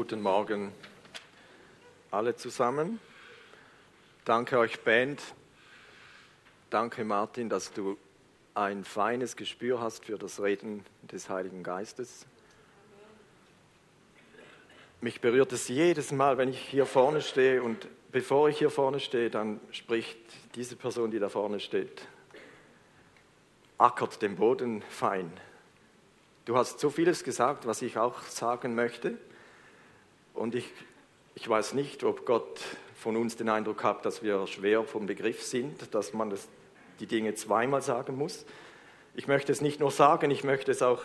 Guten Morgen alle zusammen. Danke euch Band. Danke Martin, dass du ein feines Gespür hast für das Reden des Heiligen Geistes. Mich berührt es jedes Mal, wenn ich hier vorne stehe und bevor ich hier vorne stehe, dann spricht diese Person, die da vorne steht, ackert den Boden fein. Du hast so vieles gesagt, was ich auch sagen möchte. Und ich, ich weiß nicht, ob Gott von uns den Eindruck hat, dass wir schwer vom Begriff sind, dass man das, die Dinge zweimal sagen muss. Ich möchte es nicht nur sagen, ich möchte es auch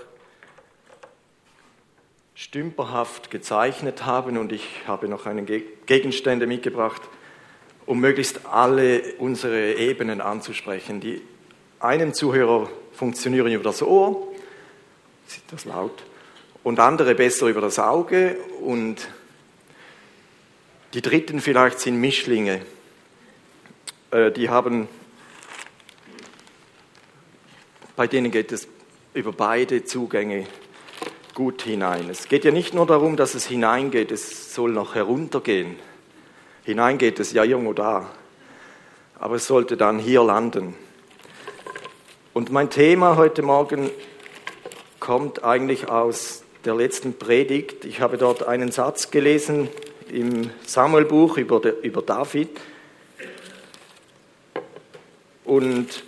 stümperhaft gezeichnet haben und ich habe noch einen Gegenstände mitgebracht, um möglichst alle unsere Ebenen anzusprechen. Die einen Zuhörer funktionieren über das Ohr, ist das laut, und andere besser über das Auge und die dritten vielleicht sind Mischlinge. Äh, die haben, bei denen geht es über beide Zugänge gut hinein. Es geht ja nicht nur darum, dass es hineingeht, es soll noch heruntergehen. Hinein geht es ja irgendwo da, aber es sollte dann hier landen. Und mein Thema heute Morgen kommt eigentlich aus der letzten Predigt. Ich habe dort einen Satz gelesen, im Samuelbuch über, über David. Und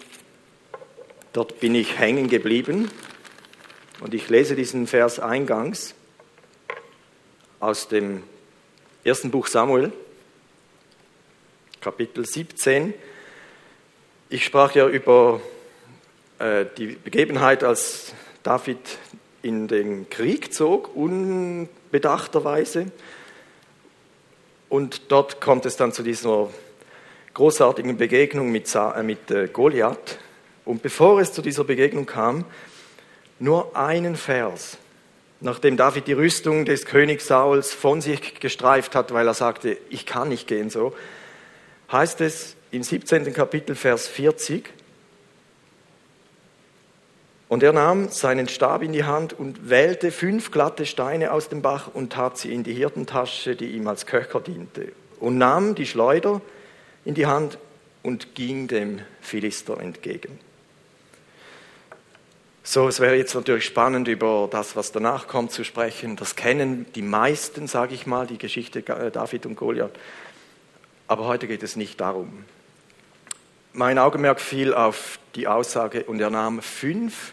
dort bin ich hängen geblieben. Und ich lese diesen Vers eingangs aus dem ersten Buch Samuel, Kapitel 17. Ich sprach ja über äh, die Begebenheit, als David in den Krieg zog, unbedachterweise. Und dort kommt es dann zu dieser großartigen Begegnung mit, äh, mit äh, Goliath. Und bevor es zu dieser Begegnung kam, nur einen Vers, nachdem David die Rüstung des Königs Sauls von sich gestreift hat, weil er sagte, ich kann nicht gehen so, heißt es im 17. Kapitel Vers 40, und er nahm seinen Stab in die Hand und wählte fünf glatte Steine aus dem Bach und tat sie in die Hirtentasche, die ihm als Köcher diente, und nahm die Schleuder in die Hand und ging dem Philister entgegen. So, es wäre jetzt natürlich spannend, über das, was danach kommt, zu sprechen. Das kennen die meisten, sage ich mal, die Geschichte David und Goliath. Aber heute geht es nicht darum. Mein Augenmerk fiel auf die Aussage, und er nahm fünf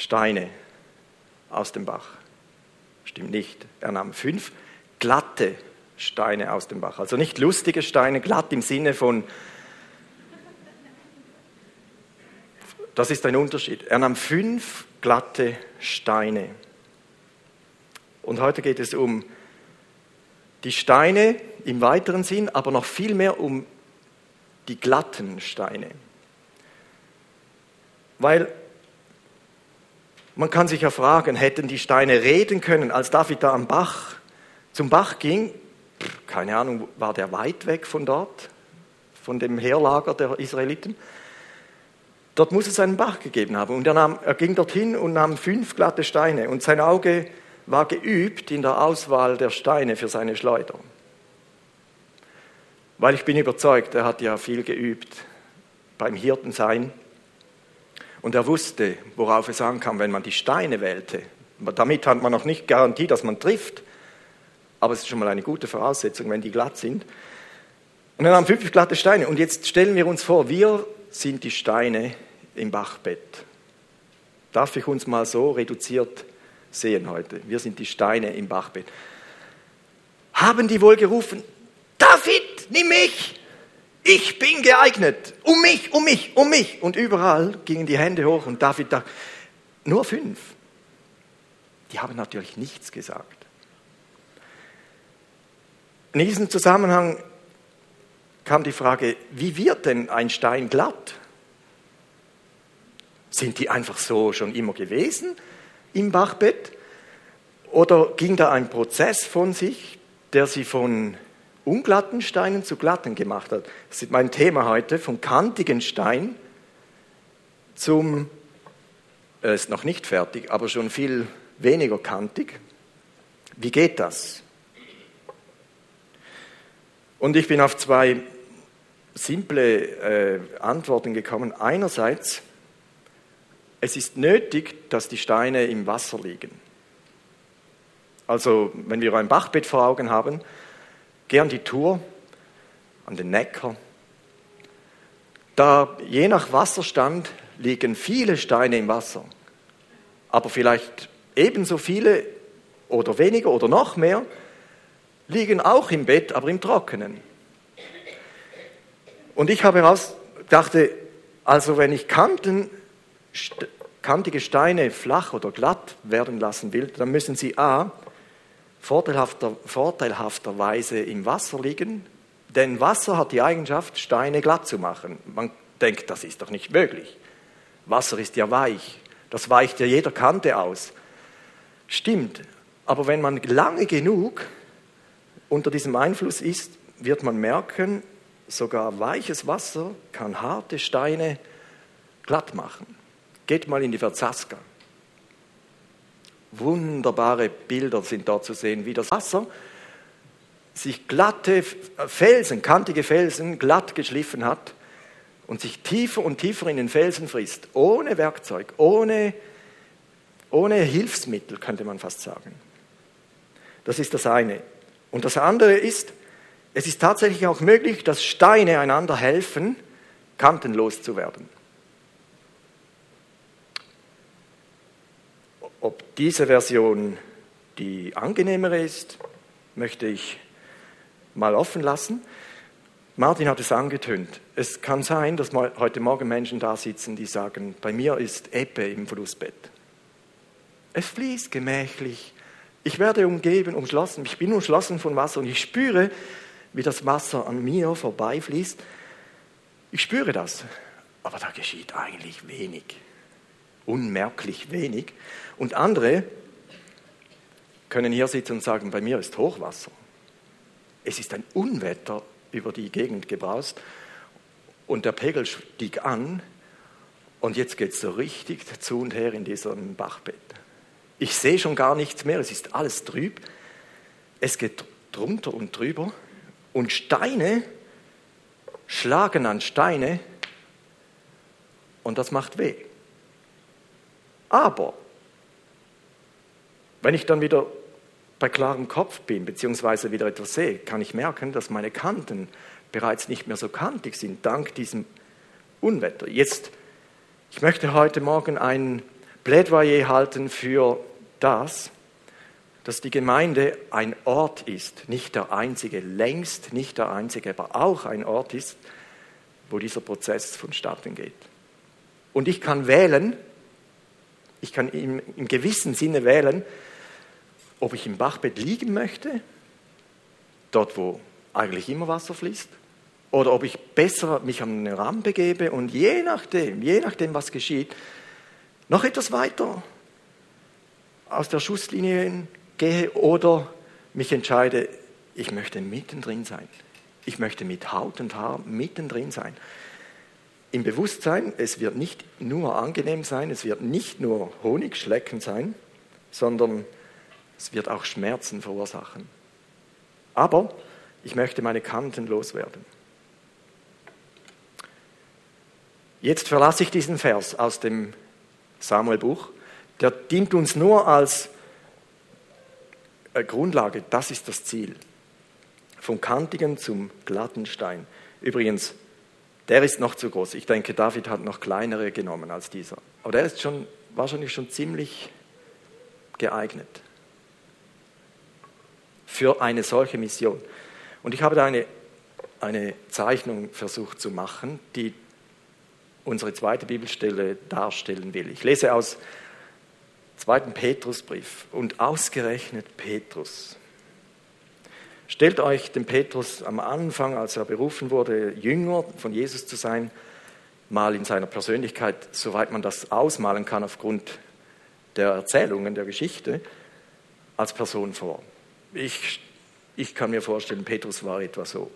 Steine aus dem Bach. Stimmt nicht. Er nahm fünf glatte Steine aus dem Bach. Also nicht lustige Steine, glatt im Sinne von, das ist ein Unterschied. Er nahm fünf glatte Steine. Und heute geht es um die Steine im weiteren Sinn, aber noch viel mehr um die glatten Steine. Weil man kann sich ja fragen, hätten die Steine reden können, als David da am Bach zum Bach ging? Keine Ahnung, war der weit weg von dort, von dem Heerlager der Israeliten? Dort muss es einen Bach gegeben haben. Und er, nahm, er ging dorthin und nahm fünf glatte Steine. Und sein Auge war geübt in der Auswahl der Steine für seine Schleuder. Weil ich bin überzeugt, er hat ja viel geübt beim Hirtensein. Und er wusste, worauf es ankam, wenn man die Steine wählte. Damit hat man noch nicht Garantie, dass man trifft, aber es ist schon mal eine gute Voraussetzung, wenn die glatt sind. Und dann haben fünf glatte Steine. Und jetzt stellen wir uns vor, wir sind die Steine im Bachbett. Darf ich uns mal so reduziert sehen heute? Wir sind die Steine im Bachbett. Haben die wohl gerufen, David, nimm mich! Ich bin geeignet. Um mich, um mich, um mich. Und überall gingen die Hände hoch und David dachte, nur fünf. Die haben natürlich nichts gesagt. In diesem Zusammenhang kam die Frage, wie wird denn ein Stein glatt? Sind die einfach so schon immer gewesen im Bachbett? Oder ging da ein Prozess von sich, der sie von unglatten Steinen zu glatten gemacht hat. Das ist mein Thema heute, vom kantigen Stein zum, er ist noch nicht fertig, aber schon viel weniger kantig. Wie geht das? Und ich bin auf zwei simple äh, Antworten gekommen. Einerseits, es ist nötig, dass die Steine im Wasser liegen. Also wenn wir ein Bachbett vor Augen haben, geh an die Tour, an den Neckar. Da je nach Wasserstand liegen viele Steine im Wasser, aber vielleicht ebenso viele oder weniger oder noch mehr liegen auch im Bett, aber im Trockenen. Und ich habe heraus, dachte, also wenn ich Kanten, kantige Steine flach oder glatt werden lassen will, dann müssen sie a. Vorteilhafter, vorteilhafterweise im Wasser liegen, denn Wasser hat die Eigenschaft, Steine glatt zu machen. Man denkt, das ist doch nicht möglich. Wasser ist ja weich, das weicht ja jeder Kante aus. Stimmt, aber wenn man lange genug unter diesem Einfluss ist, wird man merken, sogar weiches Wasser kann harte Steine glatt machen. Geht mal in die Verzaska. Wunderbare Bilder sind dort zu sehen, wie das Wasser sich glatte Felsen, kantige Felsen glatt geschliffen hat und sich tiefer und tiefer in den Felsen frisst, ohne Werkzeug, ohne, ohne Hilfsmittel, könnte man fast sagen. Das ist das eine. Und das andere ist, es ist tatsächlich auch möglich, dass Steine einander helfen, kantenlos zu werden. Ob diese Version die angenehmere ist, möchte ich mal offen lassen. Martin hat es angetönt. Es kann sein, dass heute Morgen Menschen da sitzen, die sagen, bei mir ist Ebbe im Flussbett. Es fließt gemächlich, ich werde umgeben, umschlossen, ich bin umschlossen von Wasser und ich spüre, wie das Wasser an mir vorbeifließt. Ich spüre das, aber da geschieht eigentlich wenig, unmerklich wenig. Und andere können hier sitzen und sagen, bei mir ist Hochwasser. Es ist ein Unwetter über die Gegend gebraust und der Pegel stieg an und jetzt geht es so richtig zu und her in diesem Bachbett. Ich sehe schon gar nichts mehr, es ist alles trüb. Es geht drunter und drüber und Steine schlagen an Steine und das macht weh. Aber wenn ich dann wieder bei klarem Kopf bin, beziehungsweise wieder etwas sehe, kann ich merken, dass meine Kanten bereits nicht mehr so kantig sind, dank diesem Unwetter. Jetzt, ich möchte heute Morgen ein Plädoyer halten für das, dass die Gemeinde ein Ort ist, nicht der einzige, längst nicht der einzige, aber auch ein Ort ist, wo dieser Prozess vonstatten geht. Und ich kann wählen, ich kann im, im gewissen Sinne wählen, ob ich im Bachbett liegen möchte, dort wo eigentlich immer Wasser fließt, oder ob ich besser mich an den Ramm begebe und je nachdem, je nachdem, was geschieht, noch etwas weiter aus der Schusslinie gehe oder mich entscheide, ich möchte mittendrin sein. Ich möchte mit Haut und Haar mittendrin sein. Im Bewusstsein, es wird nicht nur angenehm sein, es wird nicht nur Honigschlecken sein, sondern es wird auch Schmerzen verursachen. Aber ich möchte meine Kanten loswerden. Jetzt verlasse ich diesen Vers aus dem Samuelbuch. Der dient uns nur als äh, Grundlage, das ist das Ziel. Vom kantigen zum glatten Stein. Übrigens, der ist noch zu groß. Ich denke, David hat noch kleinere genommen als dieser. Aber der ist schon, wahrscheinlich schon ziemlich geeignet für eine solche Mission. Und ich habe da eine, eine Zeichnung versucht zu machen, die unsere zweite Bibelstelle darstellen will. Ich lese aus zweiten Petrusbrief und ausgerechnet Petrus. Stellt euch den Petrus am Anfang, als er berufen wurde, Jünger von Jesus zu sein, mal in seiner Persönlichkeit, soweit man das ausmalen kann aufgrund der Erzählungen, der Geschichte, als Person vor. Ich, ich kann mir vorstellen, Petrus war etwa so.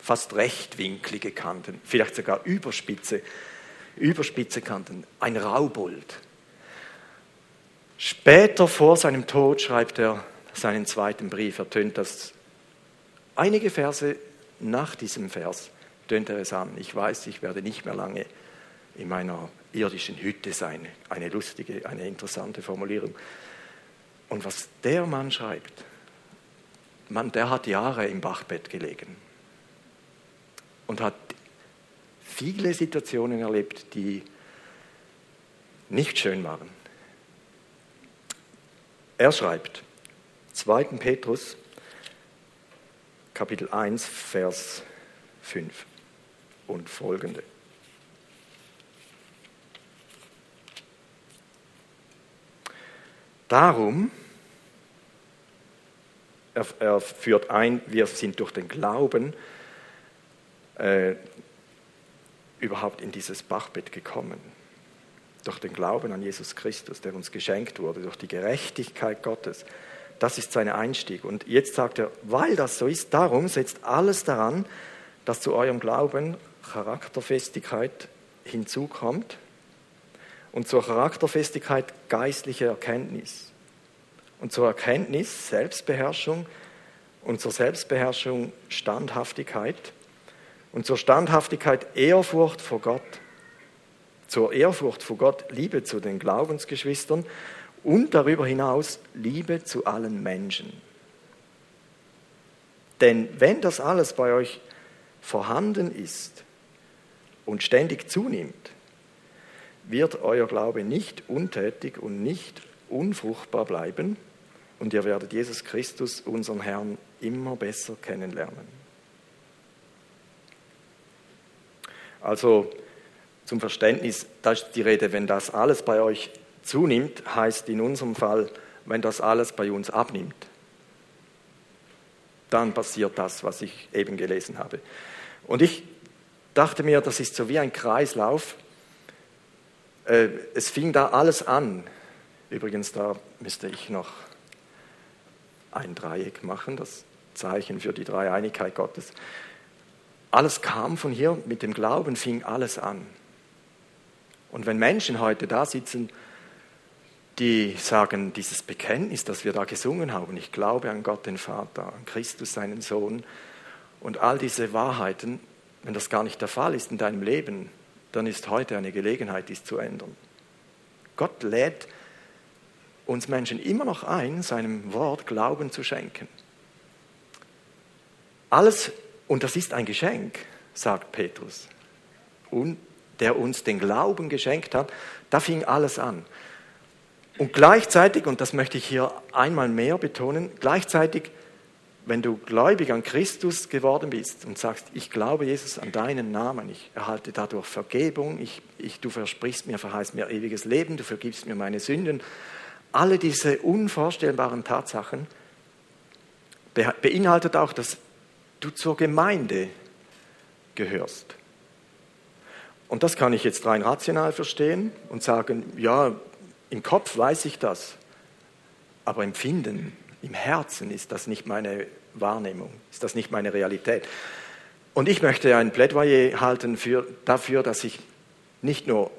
Fast rechtwinklige Kanten, vielleicht sogar Überspitze Überspitze Kanten, ein Raubold. Später vor seinem Tod schreibt er seinen zweiten Brief. Er tönt das einige Verse nach diesem Vers, tönt er es an. Ich weiß, ich werde nicht mehr lange in meiner irdischen Hütte sein. Eine lustige, eine interessante Formulierung. Und was der Mann schreibt, man, der hat Jahre im Bachbett gelegen und hat viele Situationen erlebt, die nicht schön waren. Er schreibt, 2. Petrus, Kapitel 1, Vers 5 und folgende. Darum, er, er, führt ein, wir sind durch den Glauben äh, überhaupt in dieses Bachbett gekommen. Durch den Glauben an Jesus Christus, der uns geschenkt wurde, durch die Gerechtigkeit Gottes. Das ist sein Einstieg. Und jetzt sagt er, weil das so ist, darum setzt alles daran, dass zu eurem Glauben Charakterfestigkeit hinzukommt und zur Charakterfestigkeit geistliche Erkenntnis und zur Erkenntnis Selbstbeherrschung und zur Selbstbeherrschung Standhaftigkeit und zur Standhaftigkeit Ehrfurcht vor Gott, zur Ehrfurcht vor Gott Liebe zu den Glaubensgeschwistern und darüber hinaus Liebe zu allen Menschen. Denn wenn das alles bei euch vorhanden ist und ständig zunimmt, wird euer Glaube nicht untätig und nicht unfruchtbar bleiben und ihr werdet Jesus Christus, unseren Herrn, immer besser kennenlernen. Also zum Verständnis, da ist die Rede, wenn das alles bei euch zunimmt, heißt in unserem Fall, wenn das alles bei uns abnimmt, dann passiert das, was ich eben gelesen habe. Und ich dachte mir, das ist so wie ein Kreislauf, äh, es fing da alles an. Übrigens, da müsste ich noch ein Dreieck machen, das Zeichen für die Dreieinigkeit Gottes. Alles kam von hier, mit dem Glauben fing alles an. Und wenn Menschen heute da sitzen, die sagen, dieses Bekenntnis, das wir da gesungen haben, ich glaube an Gott den Vater, an Christus seinen Sohn und all diese Wahrheiten, wenn das gar nicht der Fall ist in deinem Leben, dann ist heute eine Gelegenheit, dies zu ändern. Gott lädt uns Menschen immer noch ein, seinem Wort Glauben zu schenken. Alles, und das ist ein Geschenk, sagt Petrus, und der uns den Glauben geschenkt hat, da fing alles an. Und gleichzeitig, und das möchte ich hier einmal mehr betonen, gleichzeitig wenn du gläubig an Christus geworden bist und sagst, ich glaube Jesus an deinen Namen, ich erhalte dadurch Vergebung, ich, ich, du versprichst mir, verheißt mir ewiges Leben, du vergibst mir meine Sünden, alle diese unvorstellbaren Tatsachen beinhaltet auch, dass du zur Gemeinde gehörst. Und das kann ich jetzt rein rational verstehen und sagen, ja, im Kopf weiß ich das, aber empfinden im Herzen ist das nicht meine Wahrnehmung, ist das nicht meine Realität. Und ich möchte ein Plädoyer halten für, dafür, dass ich nicht nur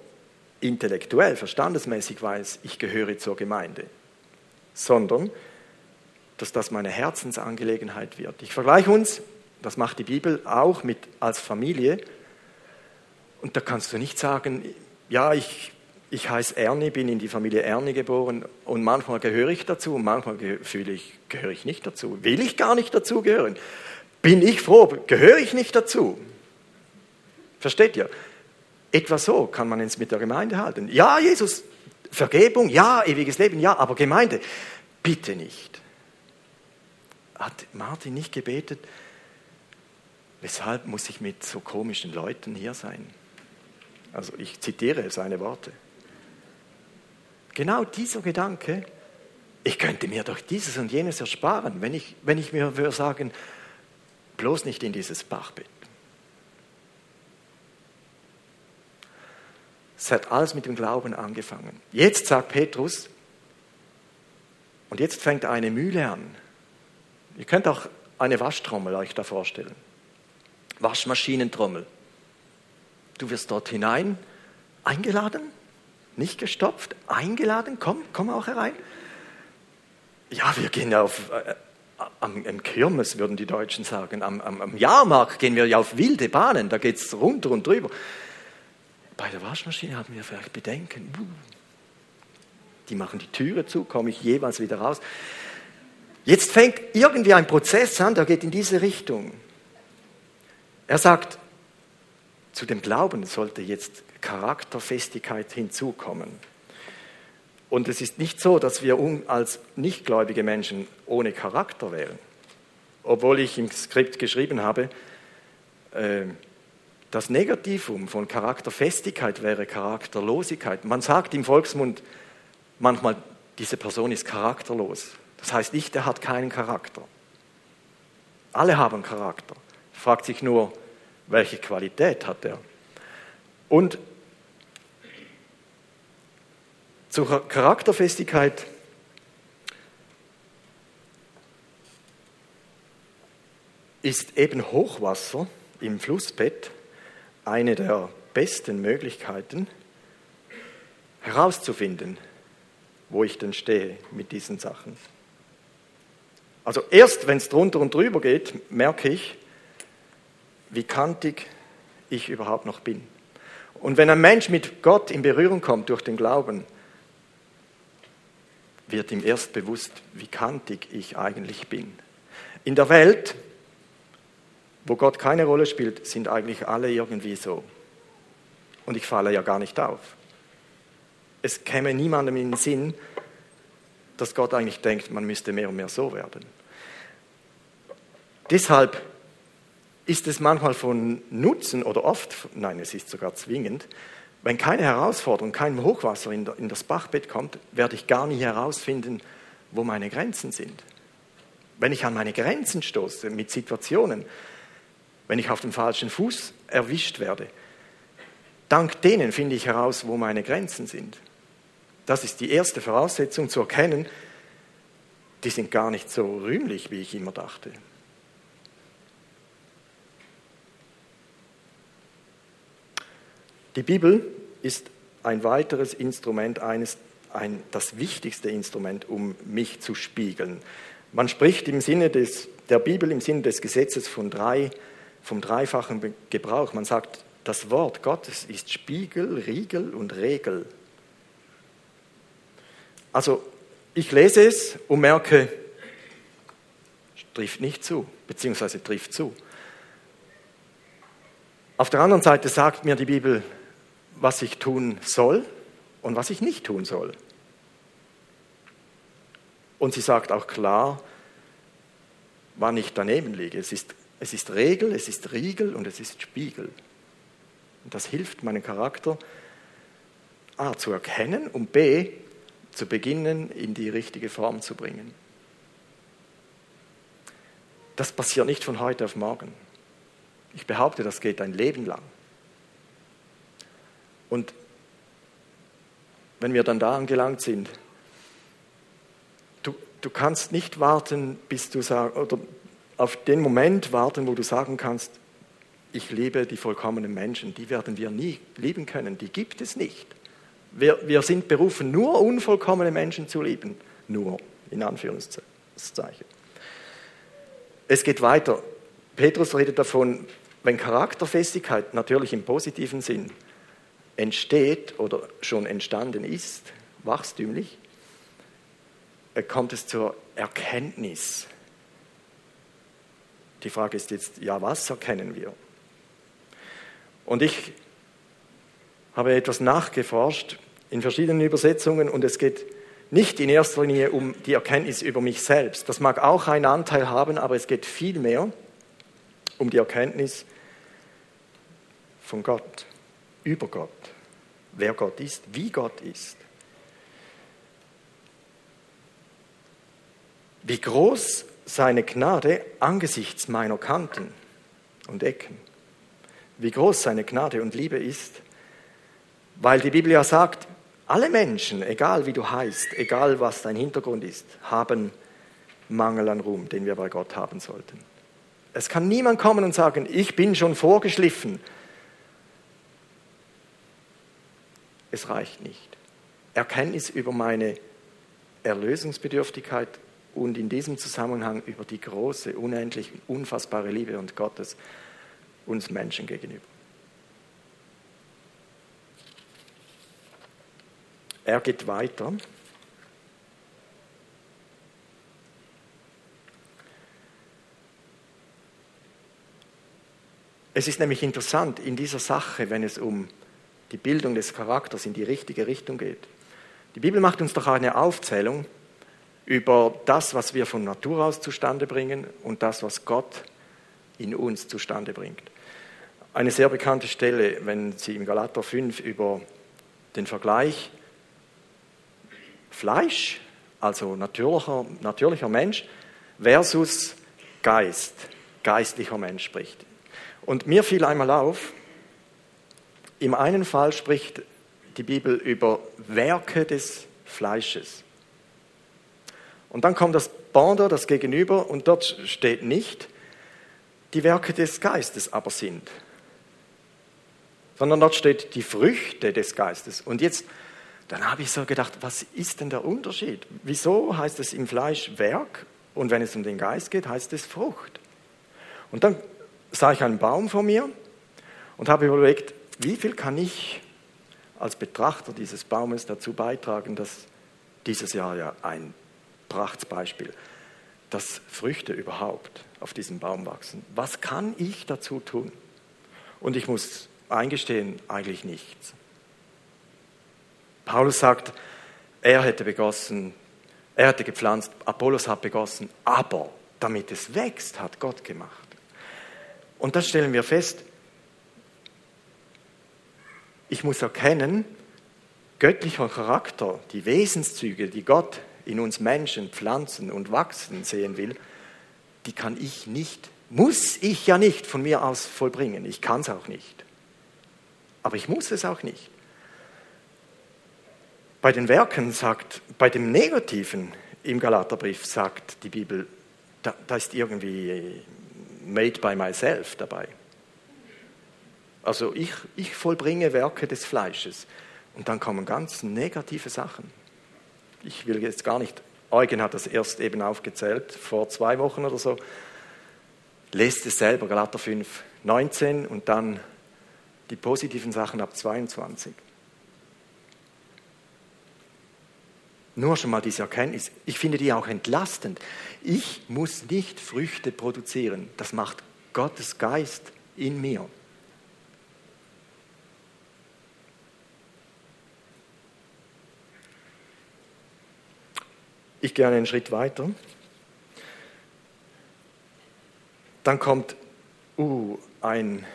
intellektuell, verstandesmäßig weiß, ich gehöre zur Gemeinde, sondern dass das meine Herzensangelegenheit wird. Ich vergleiche uns, das macht die Bibel auch mit als Familie. Und da kannst du nicht sagen, ja, ich ich heiße Ernie, bin in die Familie Ernie geboren und manchmal gehöre ich dazu und manchmal fühle ich, gehöre ich nicht dazu. Will ich gar nicht dazu gehören? Bin ich froh, gehöre ich nicht dazu? Versteht ihr? Etwa so kann man es mit der Gemeinde halten. Ja, Jesus, Vergebung, ja, ewiges Leben, ja, aber Gemeinde, bitte nicht. Hat Martin nicht gebetet, weshalb muss ich mit so komischen Leuten hier sein? Also ich zitiere seine Worte. Genau dieser Gedanke, ich könnte mir doch dieses und jenes ersparen, wenn ich, wenn ich mir würde sagen, bloß nicht in dieses Bachbett. Es hat alles mit dem Glauben angefangen. Jetzt sagt Petrus, und jetzt fängt eine Mühle an. Ihr könnt auch eine Waschtrommel euch da vorstellen. Waschmaschinentrommel. Du wirst dort hinein eingeladen nicht gestopft, eingeladen, komm, komm auch herein. Ja, wir gehen auf, äh, am, am Kirmes, würden die Deutschen sagen, am, am, am Jahrmarkt gehen wir ja auf wilde Bahnen, da geht es runter und drüber. Bei der Waschmaschine haben wir vielleicht Bedenken. Uh, die machen die Türe zu, komme ich jeweils wieder raus. Jetzt fängt irgendwie ein Prozess an, der geht in diese Richtung. Er sagt, zu dem Glauben sollte jetzt Charakterfestigkeit hinzukommen. Und es ist nicht so, dass wir als nichtgläubige Menschen ohne Charakter wären. Obwohl ich im Skript geschrieben habe, äh, das Negativum von Charakterfestigkeit wäre Charakterlosigkeit. Man sagt im Volksmund manchmal, diese Person ist charakterlos. Das heißt nicht, er hat keinen Charakter. Alle haben Charakter. Fragt sich nur, welche Qualität hat er? Und zur Charakterfestigkeit ist eben Hochwasser im Flussbett eine der besten Möglichkeiten herauszufinden, wo ich denn stehe mit diesen Sachen. Also erst wenn es drunter und drüber geht, merke ich, wie kantig ich überhaupt noch bin. Und wenn ein Mensch mit Gott in Berührung kommt durch den Glauben, wird ihm erst bewusst, wie kantig ich eigentlich bin. In der Welt, wo Gott keine Rolle spielt, sind eigentlich alle irgendwie so. Und ich falle ja gar nicht auf. Es käme niemandem in den Sinn, dass Gott eigentlich denkt, man müsste mehr und mehr so werden. Deshalb ist es manchmal von Nutzen oder oft, nein, es ist sogar zwingend, wenn keine Herausforderung, kein Hochwasser in, das Bachbett kommt, werde ich gar nie herausfinden, wo meine Grenzen sind. Wenn ich an meine Grenzen stoße mit Situationen, wenn ich auf dem falschen Fuß erwischt werde, dank denen finde ich heraus, wo meine Grenzen sind. Das ist die erste Voraussetzung zu erkennen, die sind gar nicht so rühmlich, wie ich immer dachte. Die Bibel ist ein weiteres Instrument, eines, ein, das wichtigste Instrument, um mich zu spiegeln. Man spricht im Sinne des, der Bibel, im Sinne des Gesetzes von drei, vom dreifachen Gebrauch. Man sagt, das Wort Gottes ist Spiegel, Riegel und Regel. Also ich lese es und merke, trifft nicht zu, beziehungsweise trifft zu. Auf der anderen Seite sagt mir die Bibel, was ich tun soll und was ich nicht tun soll. Und sie sagt auch klar, wann ich daneben liege. Es ist, es ist Regel, es ist Riegel und es ist Spiegel. Und das hilft meinem Charakter A zu erkennen und B zu beginnen, in die richtige Form zu bringen. Das passiert nicht von heute auf morgen. Ich behaupte, das geht ein Leben lang. Und wenn wir dann da angelangt sind, du, du kannst nicht warten, bis du sagst, oder auf den Moment warten, wo du sagen kannst, ich liebe die vollkommenen Menschen, die werden wir nie lieben können, die gibt es nicht. Wir, wir sind berufen, nur unvollkommene Menschen zu lieben. Nur, in Anführungszeichen. Es geht weiter. Petrus redet davon, wenn Charakterfestigkeit, natürlich im positiven Sinn, entsteht oder schon entstanden ist, wachstümlich, äh, kommt es zur Erkenntnis. Die Frage ist jetzt, ja, was erkennen wir? Und ich habe etwas nachgeforscht in verschiedenen Übersetzungen und es geht nicht in erster Linie um die Erkenntnis über mich selbst. Das mag auch einen Anteil haben, aber es geht vielmehr um die Erkenntnis von Gott über Gott, wer Gott ist, wie Gott ist. Wie groß seine Gnade angesichts meiner Kanten und Ecken, wie groß seine Gnade und Liebe ist, weil die Bibel ja sagt, alle Menschen, egal wie du heißt, egal was dein Hintergrund ist, haben Mangel an Ruhm, den wir bei Gott haben sollten. Es kann niemand kommen und sagen, ich bin schon vorgeschliffen, es reicht nicht. Erkenntnis über meine Erlösungsbedürftigkeit und in diesem Zusammenhang über die große, unendlich, unfassbare Liebe und Gottes uns Menschen gegenüber. Er geht weiter. Es ist nämlich interessant in dieser Sache, wenn es um die Bildung des Charakters in die richtige Richtung geht. Die Bibel macht uns doch eine Aufzählung über das, was wir von Natur aus zustande bringen und das, was Gott in uns zustande bringt. Eine sehr bekannte Stelle, wenn sie im Galater 5 über den Vergleich Fleisch, also natürlicher, natürlicher Mensch, versus Geist, geistlicher Mensch spricht. Und mir fiel einmal auf, im einen Fall spricht die Bibel über Werke des Fleisches. Und dann kommt das Pendant, das Gegenüber, und dort steht nicht, die Werke des Geistes aber sind, sondern dort steht die Früchte des Geistes. Und jetzt, dann habe ich so gedacht, was ist denn der Unterschied? Wieso heißt es im Fleisch Werk und wenn es um den Geist geht, heißt es Frucht? Und dann sah ich einen Baum vor mir und habe überlegt, wie viel kann ich als Betrachter dieses Baumes dazu beitragen, dass dieses Jahr ja ein Prachtsbeispiel, dass Früchte überhaupt auf diesem Baum wachsen. Was kann ich dazu tun? Und ich muss eingestehen, eigentlich nichts. Paulus sagt, er hätte begossen, er hätte gepflanzt, Apollos hat begossen, aber damit es wächst, hat Gott gemacht. Und das stellen wir fest, ich muss erkennen, göttlicher Charakter, die Wesenszüge, die Gott in uns Menschen pflanzen und wachsen sehen will, die kann ich nicht, muss ich ja nicht von mir aus vollbringen. Ich kann es auch nicht. Aber ich muss es auch nicht. Bei den Werken sagt, bei dem Negativen im Galaterbrief sagt die Bibel, da, da ist irgendwie made by myself dabei. Also ich, ich vollbringe Werke des Fleisches. Und dann kommen ganz negative Sachen. Ich will jetzt gar nicht, Eugen hat das erst eben aufgezählt, vor zwei Wochen oder so. Lest es selber, Galater 5, 19 und dann die positiven Sachen ab 22. Nur schon mal diese Erkenntnis. Ich finde die auch entlastend. Ich muss nicht Früchte produzieren. Das macht Gottes Geist in mir. Ich gehe einen Schritt weiter. Dann kommt uh, ein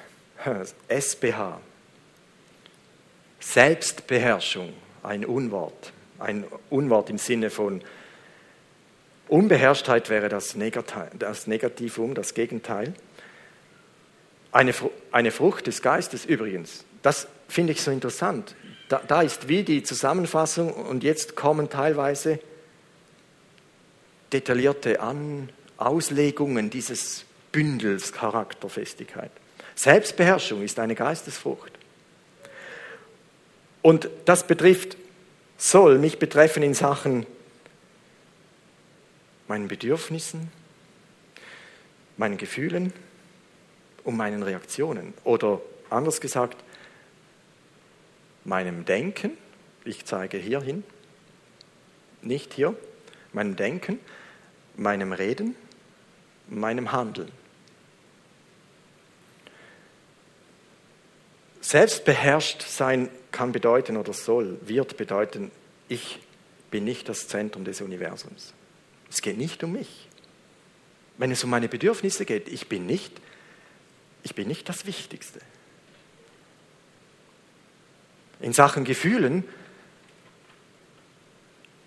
SBH. Selbstbeherrschung, ein Unwort. Ein Unwort im Sinne von Unbeherrschtheit wäre das, Negativum, das Gegenteil. Eine, eine Frucht des Geistes übrigens, das finde ich so interessant. Da, da ist wie die Zusammenfassung und jetzt kommen teilweise detaillierte An Auslegungen dieses Bündels Charakterfestigkeit. Selbstbeherrschung ist eine Geistesfrucht. Und das betrifft, soll mich betreffen in Sachen meinen Bedürfnissen, meinen Gefühlen und meinen Reaktionen. Oder anders gesagt, meinem Denken, ich zeige hier hin, nicht hier, meinem Denken, meinem Reden, meinem Handeln. Selbstbeherrscht sein kann bedeuten oder soll, wird bedeuten, ich bin nicht das Zentrum des Universums. Es geht nicht um mich. Wenn es um meine Bedürfnisse geht, ich bin nicht, ich bin nicht das Wichtigste. In Sachen Gefühlen,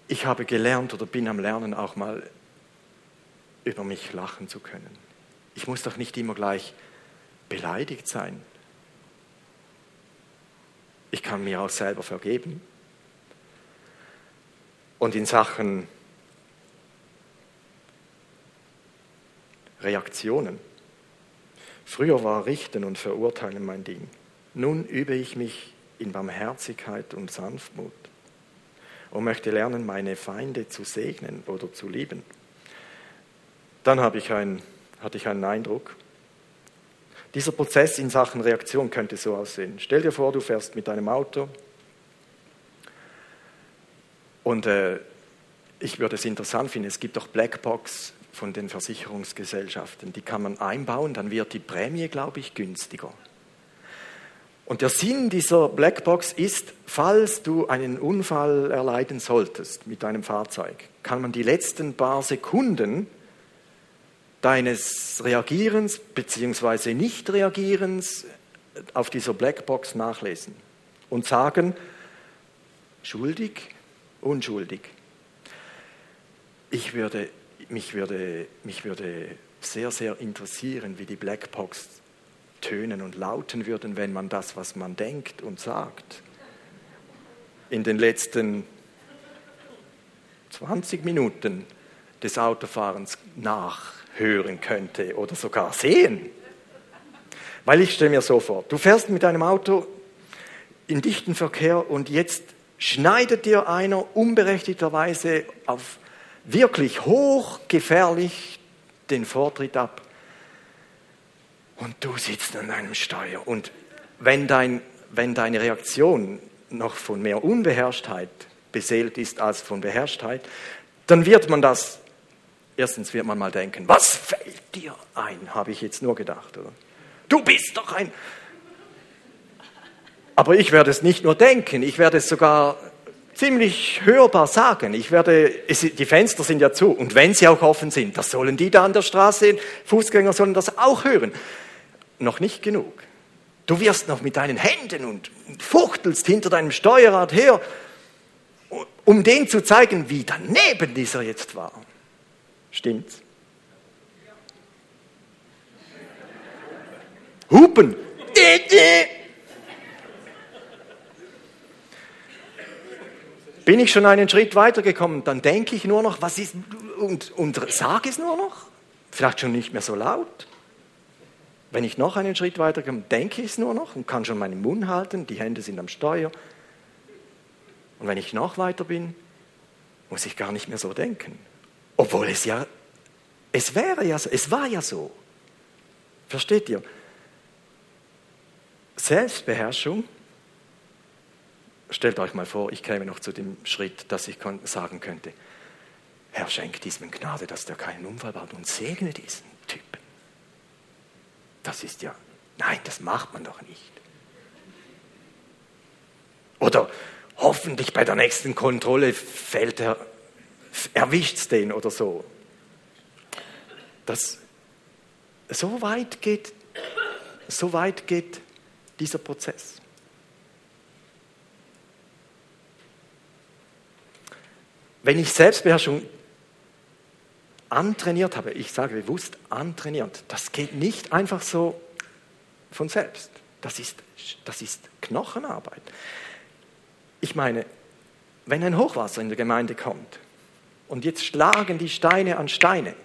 ich habe gelernt oder bin am Lernen auch mal über mich lachen zu können. Ich muss doch nicht immer gleich beleidigt sein. Ich kann mir auch selber vergeben. Und in Sachen Reaktionen. Früher war Richten und Verurteilen mein Ding. Nun übe ich mich in Barmherzigkeit und Sanftmut. und möchte lernen, meine Feinde zu segnen oder zu lieben. Dann ich ein, hatte ich einen Eindruck, dieser Prozess in Sachen Reaktion könnte so aussehen. Stell dir vor, du fährst mit deinem Auto und äh, ich würde es interessant finden, es gibt doch Blackbox von den Versicherungsgesellschaften, die kann man einbauen, dann wird die Prämie, glaube ich, günstiger. Und der Sinn dieser Blackbox ist, falls du einen Unfall erleiden solltest mit deinem Fahrzeug, kann man die letzten paar Sekunden deines Reagierens bzw. Nicht-Reagierens auf dieser Blackbox nachlesen und sagen, schuldig, unschuldig. Ich würde, mich, würde, mich würde sehr, sehr interessieren, wie die Blackbox tönen und lauten würden, wenn man das, was man denkt und sagt, in den letzten 20 Minuten des Autofahrens nachhören könnte oder sogar sehen. Weil ich stelle mir so vor, du fährst mit deinem Auto in dichten Verkehr und jetzt schneidet dir einer unberechtigterweise auf wirklich hochgefährlich den Vortritt ab und du sitzt an deinem Steuer. Und wenn, dein, wenn deine Reaktion noch von mehr Unbeherrschtheit beseelt ist als von Beherrschtheit, dann wird man das, erstens wird man mal denken, was fällt dir ein, habe ich jetzt nur gedacht. Oder? Du bist doch ein... Aber ich werde es nicht nur denken, ich werde es sogar ziemlich hörbar sagen. Ich werde, es, die Fenster sind ja zu und wenn sie auch offen sind, das sollen die da an der Straße, Fußgänger sollen das auch hören noch nicht genug. Du wirst noch mit deinen Händen und fuchtelst hinter deinem Steuerrad her, um den zu zeigen, wie daneben dieser jetzt war. Stimmt's? Hupen. Bin ich schon einen Schritt weitergekommen, dann denke ich nur noch, was ist, und, und sage es nur noch. Vielleicht schon nicht mehr so laut. Wenn ich noch einen Schritt weiter komme, denke ich es nur noch und kann schon meinen Mund halten, die Hände sind am Steuer. Und wenn ich noch weiter bin, muss ich gar nicht mehr so denken. Obwohl es ja, es wäre ja so, es war ja so. Versteht ihr? Selbstbeherrschung, stellt euch mal vor, ich käme noch zu dem Schritt, dass ich sagen könnte, Herr, schenkt diesem Gnade, dass der keinen Unfall baut und segne diesen Typen. Das ist ja, nein, das macht man doch nicht. Oder hoffentlich bei der nächsten Kontrolle fällt er, erwischt es den oder so. Das, so weit geht, so weit geht dieser Prozess. Wenn ich Selbstbeherrschung antrainiert habe, ich sage bewusst antrainiert, das geht nicht einfach so von selbst. Das ist, das ist Knochenarbeit. Ich meine, wenn ein Hochwasser in der Gemeinde kommt und jetzt schlagen die Steine an Steine,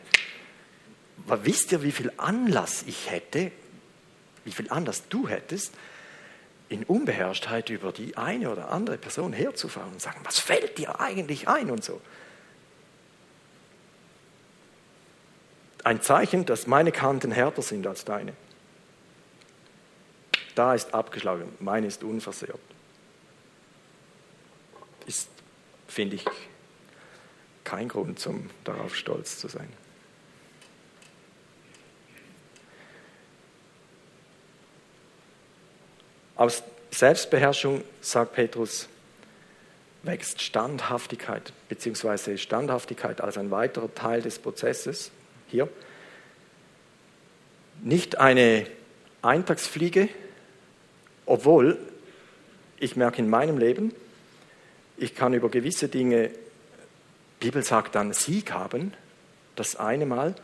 wisst ihr, wie viel Anlass ich hätte, wie viel Anlass du hättest, in Unbeherrschtheit über die eine oder andere Person herzufahren und sagen, was fällt dir eigentlich ein und so. ein Zeichen, dass meine Kanten härter sind als deine. Da ist abgeschlagen, meine ist unversehrt. Ist, finde ich, kein Grund, um darauf stolz zu sein. Aus Selbstbeherrschung, sagt Petrus, wächst Standhaftigkeit, beziehungsweise Standhaftigkeit als ein weiterer Teil des Prozesses hier, nicht eine Eintagsfliege, obwohl ich merke in meinem Leben, ich kann über gewisse Dinge, die Bibel sagt dann Sieg haben, das eine Mal,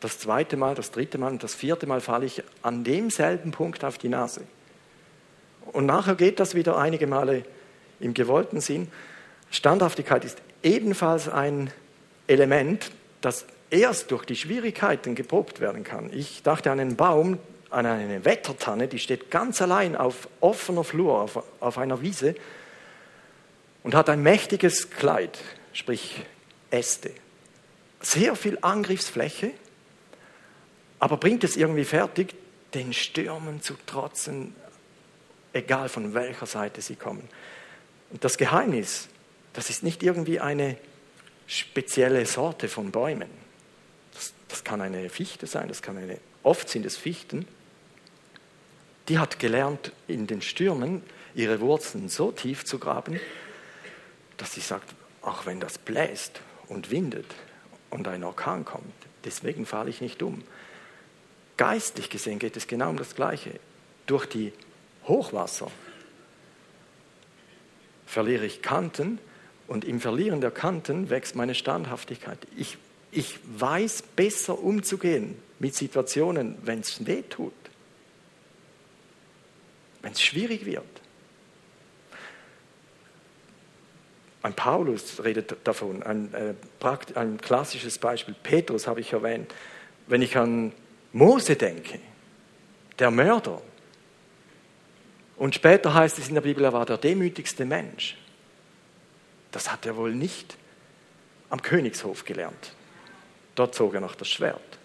das zweite Mal, das dritte Mal und das vierte Mal falle ich an demselben Punkt auf die Nase. Und nachher geht das wieder einige Male im gewollten Sinn. Standhaftigkeit ist ebenfalls ein Element, das erst durch die Schwierigkeiten geprobt werden kann. Ich dachte an einen Baum, an eine Wettertanne, die steht ganz allein auf offener Flur, auf, auf einer Wiese. und hat ein mächtiges Kleid, sprich Äste. Sehr viel Angriffsfläche, aber bringt es irgendwie fertig, den Stürmen zu trotzen, egal von welcher Seite sie kommen. Und das Geheimnis, das ist nicht irgendwie eine spezielle Sorte von Bäumen. Das, das kann eine Fichte sein, das kann eine, oft sind es Fichten. Die hat gelernt, in den Stürmen ihre Wurzeln so tief zu graben, dass sie sagt, auch wenn das bläst und windet und ein Orkan kommt, deswegen falle ich nicht um. Geistlich gesehen geht es genau um das Gleiche. Durch die Hochwasser verliere ich Kanten und im Verlieren der Kanten wächst meine Standhaftigkeit. Ich, ich weiß besser umzugehen mit Situationen, wenn es weh tut, wenn es schwierig wird. Ein Paulus redet davon, ein, äh, ein klassisches Beispiel. Petrus habe ich erwähnt. Wenn ich an Mose denke, der Mörder, und später heißt es in der Bibel, er war der demütigste Mensch. Das hat er wohl nicht am Königshof gelernt. Dort zog er noch das Schwert,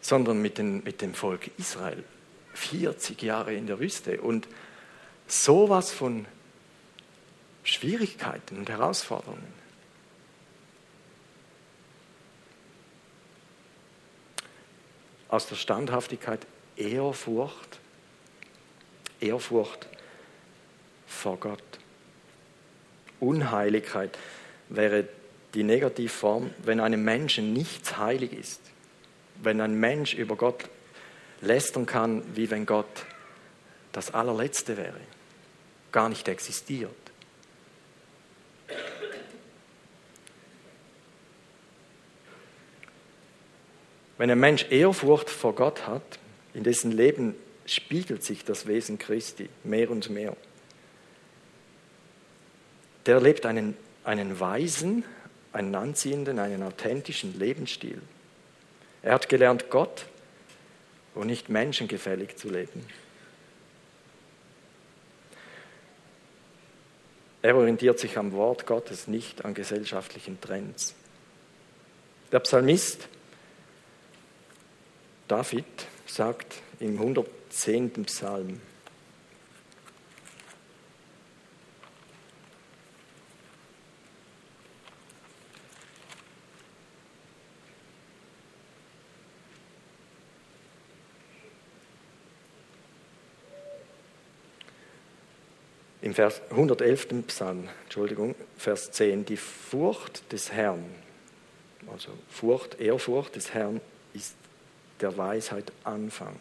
sondern mit, den, mit dem Volk Israel. 40 Jahre in der Wüste und sowas von Schwierigkeiten und Herausforderungen. Aus der Standhaftigkeit Ehrfurcht Ehrfurcht vor Gott. Unheiligkeit wäre die Negativform, wenn einem Menschen nichts heilig ist. Wenn ein Mensch über Gott lästern kann, wie wenn Gott das allerletzte wäre, gar nicht existiert. Wenn ein Mensch Ehrfurcht vor Gott hat, in dessen Leben spiegelt sich das Wesen Christi mehr und mehr. Der lebt einen, einen weisen, einen anziehenden, einen authentischen Lebensstil. Er hat gelernt, Gott und nicht menschengefällig zu leben. Er orientiert sich am Wort Gottes, nicht an gesellschaftlichen Trends. Der Psalmist David sagt im 100 zehnten Psalm. Im Vers 111. Psalm, Entschuldigung, Vers 10, die Furcht des Herrn, also Furcht, Ehrfurcht des Herrn ist der Weisheit Anfang.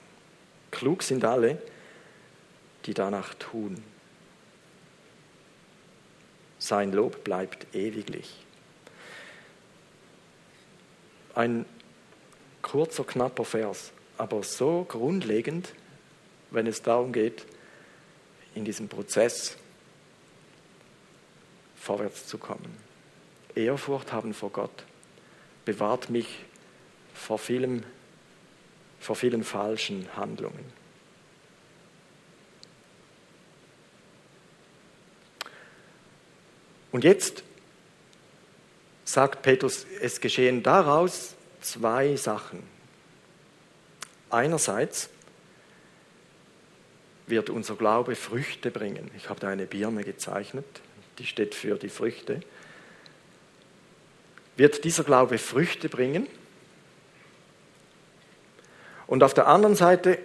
Klug sind alle, die danach tun. Sein Lob bleibt ewiglich. Ein kurzer, knapper Vers, aber so grundlegend, wenn es darum geht, in diesem Prozess vorwärts zu kommen. Ehrfurcht haben vor Gott bewahrt mich vor vielem vor vielen falschen Handlungen. Und jetzt sagt Petrus, es geschehen daraus zwei Sachen. Einerseits wird unser Glaube Früchte bringen. Ich habe da eine Birne gezeichnet, die steht für die Früchte. Wird dieser Glaube Früchte bringen? Und auf der anderen Seite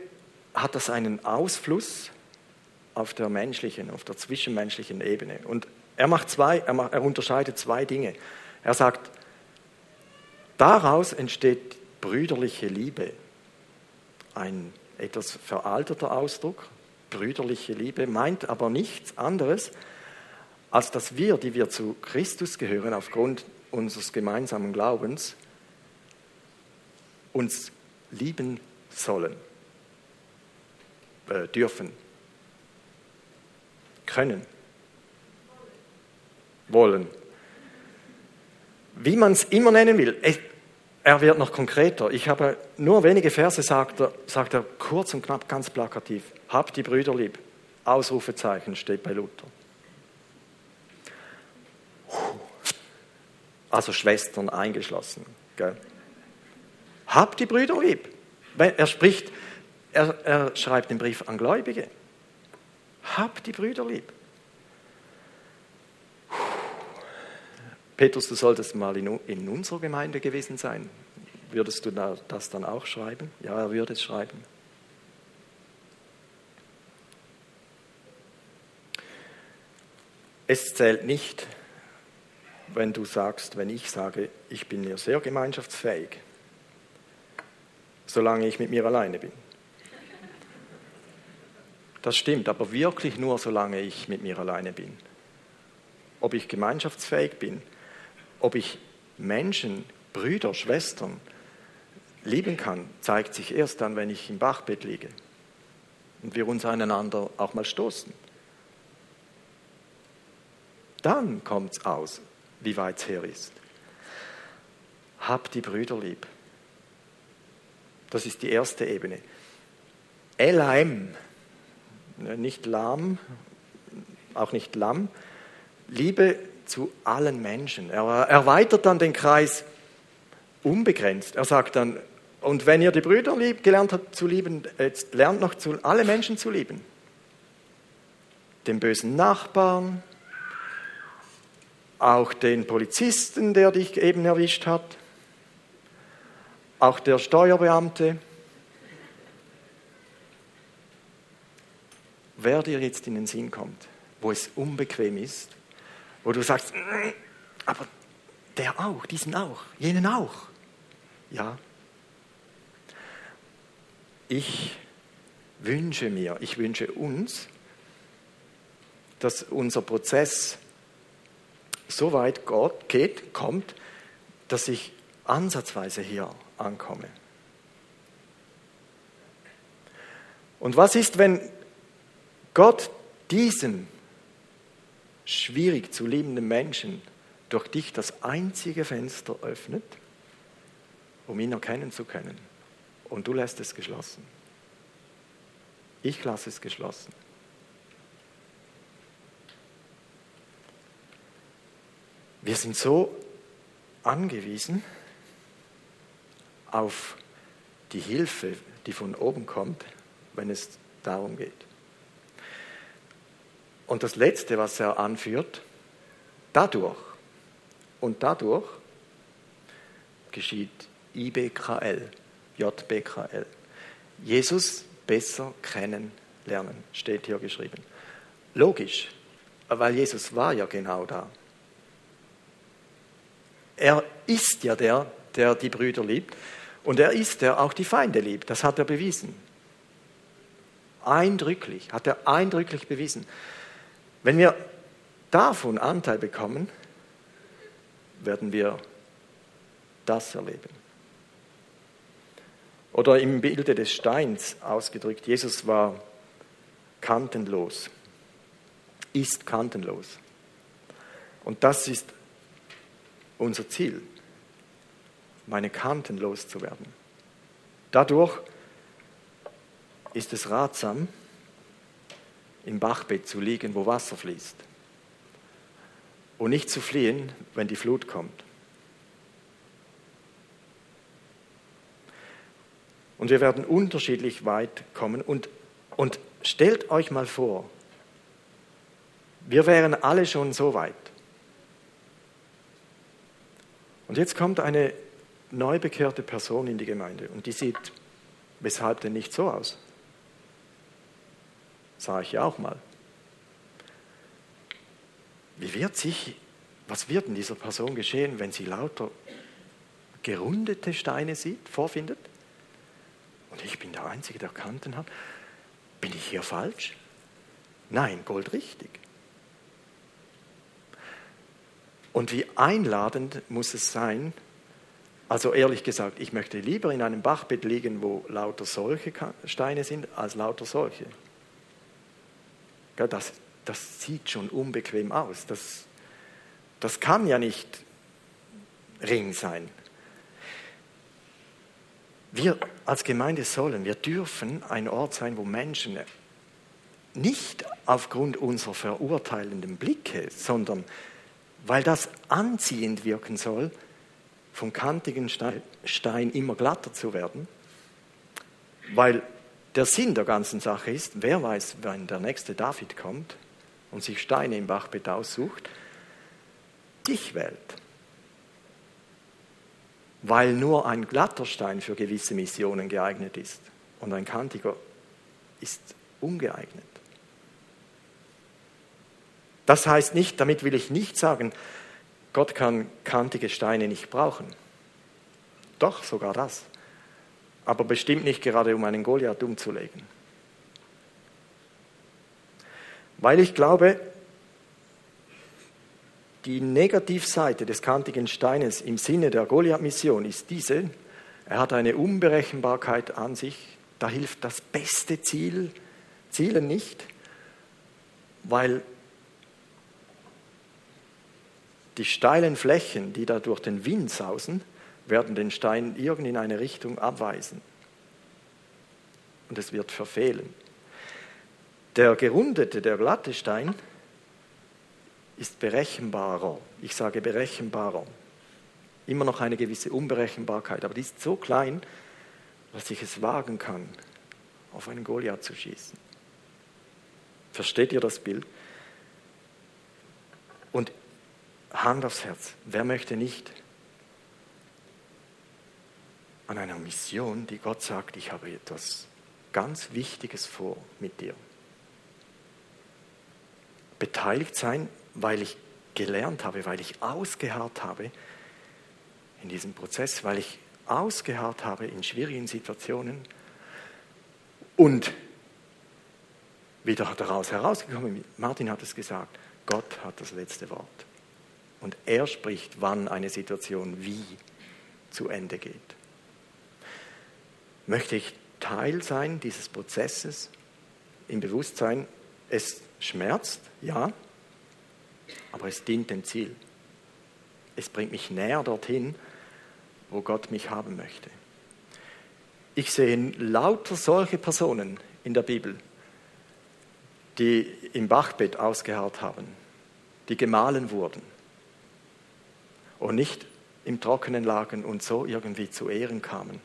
hat das einen Ausfluss auf der menschlichen, auf der zwischenmenschlichen Ebene. Und er, macht zwei, er, macht, er unterscheidet zwei Dinge. Er sagt, daraus entsteht brüderliche Liebe. Ein etwas veralteter Ausdruck, brüderliche Liebe, meint aber nichts anderes, als dass wir, die wir zu Christus gehören, aufgrund unseres gemeinsamen Glaubens, uns lieben sollen, äh, dürfen, können, wollen. Wie man es immer nennen will, er wird noch konkreter. Ich habe nur wenige Verse, sagt er, sagt er kurz und knapp, ganz plakativ. Habt die Brüder lieb. Ausrufezeichen steht bei Luther. also Schwestern eingeschlossen. Gell? Habt die Brüder lieb. Er spricht, er, er schreibt den Brief an Gläubige. Habt die Brüder lieb. Petrus, du solltest mal in, in unserer Gemeinde gewesen sein. Würdest du das dann auch schreiben? Ja, er würde es schreiben. Es zählt nicht, wenn du sagst, wenn ich sage, ich bin mir sehr gemeinschaftsfähig, solange ich mit mir alleine bin. Das stimmt, aber wirklich nur, solange ich mit mir alleine bin. Ob ich gemeinschaftsfähig bin, ob ich Menschen, Brüder, Schwestern lieben kann, zeigt sich erst dann, wenn ich im Bachbett liege und wir uns einander auch mal stoßen. Dann kommt es aus, wie weit es her ist. Hab die Brüder lieb. Das ist die erste Ebene. Elaim, nicht lahm, auch nicht lamm, Liebe zu allen Menschen. Er erweitert dann den Kreis unbegrenzt. Er sagt dann, und wenn ihr die Brüder lieb, gelernt habt zu lieben, jetzt lernt noch zu, alle Menschen zu lieben. Den bösen Nachbarn, auch den Polizisten, der dich eben erwischt hat, auch der Steuerbeamte. Wer dir jetzt in den Sinn kommt, wo es unbequem ist, wo du sagst, mm, aber der auch, diesen auch, jenen auch. Ja. Ich wünsche mir, ich wünsche uns, dass unser Prozess so weit geht, kommt, dass ich ansatzweise hier ankomme. Und was ist, wenn Gott diesen schwierig zu liebenden Menschen durch dich das einzige Fenster öffnet, um ihn erkennen zu können? Und du lässt es geschlossen. Ich lasse es geschlossen. Wir sind so angewiesen auf die Hilfe, die von oben kommt, wenn es darum geht. Und das Letzte, was er anführt, dadurch und dadurch geschieht IBKL, JBKL. Jesus besser kennenlernen, steht hier geschrieben. Logisch, weil Jesus war ja genau da. Er ist ja der, der die Brüder liebt. Und er ist der auch die Feinde liebt. Das hat er bewiesen. Eindrücklich, hat er eindrücklich bewiesen. Wenn wir davon Anteil bekommen, werden wir das erleben. Oder im Bilde des Steins ausgedrückt, Jesus war kantenlos, ist kantenlos. Und das ist unser Ziel, meine Kanten loszuwerden. Dadurch ist es ratsam, im Bachbett zu liegen, wo Wasser fließt und nicht zu fliehen, wenn die Flut kommt. Und wir werden unterschiedlich weit kommen. Und, und stellt euch mal vor, wir wären alle schon so weit. Und jetzt kommt eine neu bekehrte Person in die Gemeinde und die sieht weshalb denn nicht so aus? Sah ich ja auch mal. Wie wird sich, was wird in dieser Person geschehen, wenn sie lauter gerundete Steine sieht, vorfindet? Und ich bin der Einzige, der Kanten hat. Bin ich hier falsch? Nein, goldrichtig. Und wie einladend muss es sein, also ehrlich gesagt, ich möchte lieber in einem Bachbett liegen, wo lauter solche Steine sind, als lauter solche. Das, das sieht schon unbequem aus. Das, das kann ja nicht Ring sein. Wir als Gemeinde sollen, wir dürfen ein Ort sein, wo Menschen nicht aufgrund unserer verurteilenden Blicke, sondern weil das anziehend wirken soll, vom kantigen Stein immer glatter zu werden, weil der Sinn der ganzen Sache ist, wer weiß, wann der nächste David kommt und sich Steine im Bachbett aussucht, dich wählt. Weil nur ein glatter Stein für gewisse Missionen geeignet ist und ein kantiger ist ungeeignet. Das heißt nicht, damit will ich nicht sagen, Gott kann kantige Steine nicht brauchen. Doch, sogar das. Aber bestimmt nicht gerade, um einen Goliath umzulegen. Weil ich glaube, die Negativseite des kantigen Steines im Sinne der Goliath-Mission ist diese, er hat eine Unberechenbarkeit an sich, da hilft das beste Ziel, Zielen nicht, weil die steilen Flächen, die da durch den Wind sausen, werden den Stein irgend in eine Richtung abweisen. Und es wird verfehlen. Der gerundete, der glatte Stein ist berechenbarer. Ich sage berechenbarer. Immer noch eine gewisse Unberechenbarkeit, aber die ist so klein, dass ich es wagen kann, auf einen Goliath zu schießen. Versteht ihr das Bild? Und Hand aufs Herz, wer möchte nicht an einer Mission, die Gott sagt, ich habe etwas ganz Wichtiges vor mit dir. Beteiligt sein, weil ich gelernt habe, weil ich ausgeharrt habe in diesem Prozess, weil ich ausgeharrt habe in schwierigen Situationen und wieder daraus herausgekommen, Martin hat es gesagt, Gott hat das letzte Wort. Und er spricht, wann eine Situation wie zu Ende geht. Möchte ich Teil sein dieses Prozesses im Bewusstsein, es schmerzt, ja, aber es dient dem Ziel. Es bringt mich näher dorthin, wo Gott mich haben möchte. Ich sehe lauter solche Personen in der Bibel, die im Bachbett ausgeharrt haben, die gemahlen wurden und nicht im Trockenen lagen und so irgendwie zu Ehren kamen.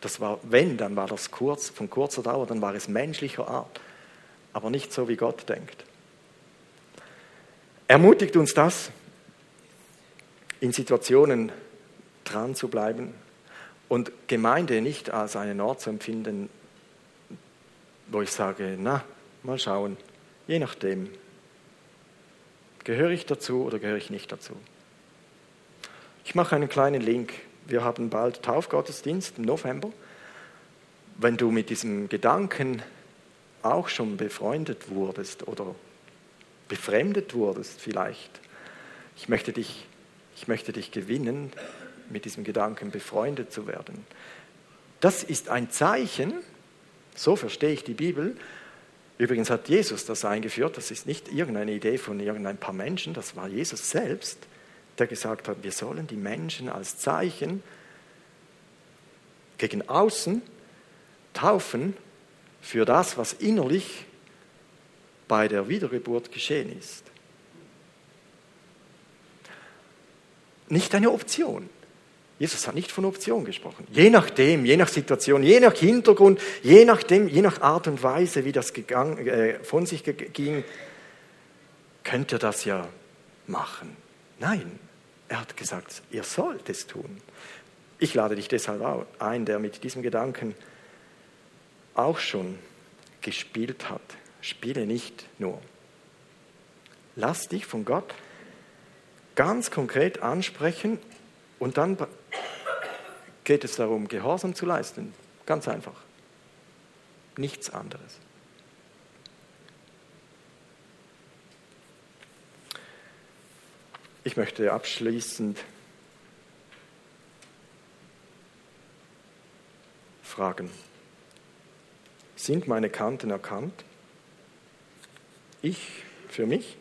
Das war, wenn, dann war das kurz, von kurzer Dauer, dann war es menschlicher Art, aber nicht so, wie Gott denkt. Ermutigt uns das, in Situationen dran zu bleiben und Gemeinde nicht als einen Ort zu empfinden, wo ich sage, na, mal schauen, je nachdem, gehöre ich dazu oder gehöre ich nicht dazu. Ich mache einen kleinen Link wir haben bald Taufgottesdienst im November. Wenn du mit diesem Gedanken auch schon befreundet wurdest oder befremdet wurdest vielleicht, ich möchte dich, ich möchte dich gewinnen, mit diesem Gedanken befreundet zu werden. Das ist ein Zeichen, so verstehe ich die Bibel. Übrigens hat Jesus das eingeführt, das ist nicht irgendeine Idee von irgendein paar Menschen, das war Jesus selbst der gesagt hat, wir sollen die Menschen als Zeichen gegen außen taufen für das, was innerlich bei der Wiedergeburt geschehen ist. Nicht eine Option. Jesus hat nicht von Option gesprochen. Je nachdem, je nach Situation, je nach Hintergrund, je nachdem, je nach Art und Weise, wie das gegangen, äh, von sich ging, könnt ihr das ja machen. Nein, er hat gesagt, ihr sollt es tun. Ich lade dich deshalb ein, der mit diesem Gedanken auch schon gespielt hat. Spiele nicht nur. Lass dich von Gott ganz konkret ansprechen und dann geht es darum, Gehorsam zu leisten. Ganz einfach. Nichts anderes. Ich möchte abschließend fragen, sind meine Kanten erkannt? Ich für mich?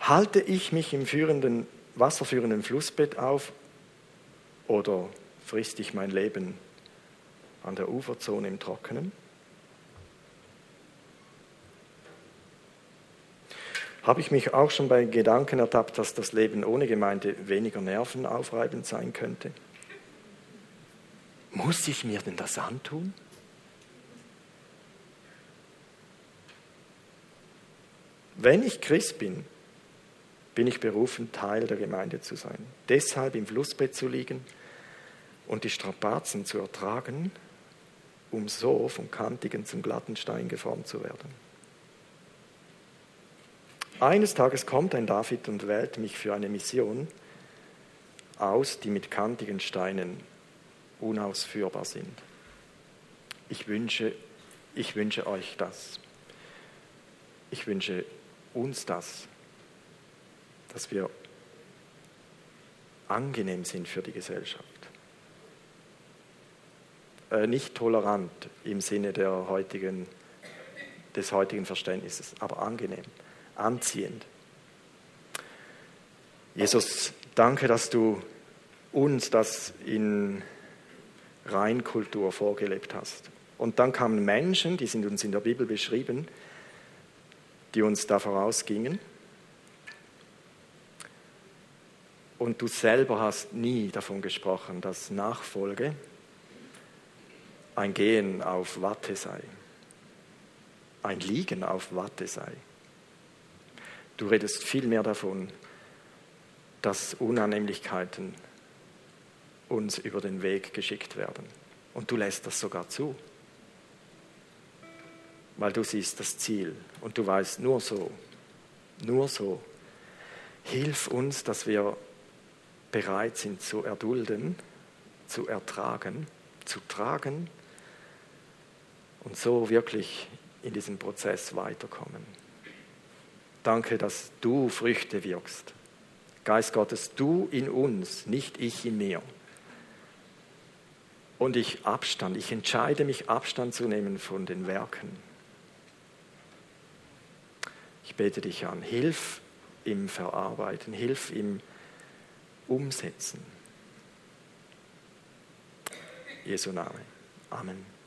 Halte ich mich im führenden, wasserführenden Flussbett auf oder frisst ich mein Leben an der Uferzone im Trockenen? Habe ich mich auch schon bei Gedanken ertappt, dass das Leben ohne Gemeinde weniger nervenaufreibend sein könnte? Muss ich mir denn das antun? Wenn ich Christ bin, bin ich berufen, Teil der Gemeinde zu sein. Deshalb im Flussbett zu liegen und die Strapazen zu ertragen, um so vom kantigen zum glatten Stein geformt zu werden. Eines Tages kommt ein David und wählt mich für eine Mission aus, die mit kantigen Steinen unausführbar sind. Ich wünsche, ich wünsche euch das. Ich wünsche uns das, dass wir angenehm sind für die Gesellschaft. Äh, nicht tolerant im Sinne der heutigen, des heutigen Verständnisses, aber angenehm anziehend. Jesus, danke, dass du uns das in Reinkultur vorgelebt hast. Und dann kamen Menschen, die sind uns in der Bibel beschrieben, die uns da vorausgingen. Und du selber hast nie davon gesprochen, dass Nachfolge ein Gehen auf Watte sei, ein Liegen auf Watte sei. Du redest vielmehr davon, dass Unannehmlichkeiten uns über den Weg geschickt werden. Und du lässt das sogar zu, weil du siehst das Ziel und du weißt nur so, nur so. Hilf uns, dass wir bereit sind zu erdulden, zu ertragen, zu tragen und so wirklich in diesem Prozess weiterkommen. Danke, dass du Früchte wirkst. Geist Gottes, du in uns, nicht ich in mir. Und ich Abstand, ich entscheide mich Abstand zu nehmen von den Werken. Ich bete dich an, hilf im Verarbeiten, hilf im Umsetzen. Jesu Name. Amen.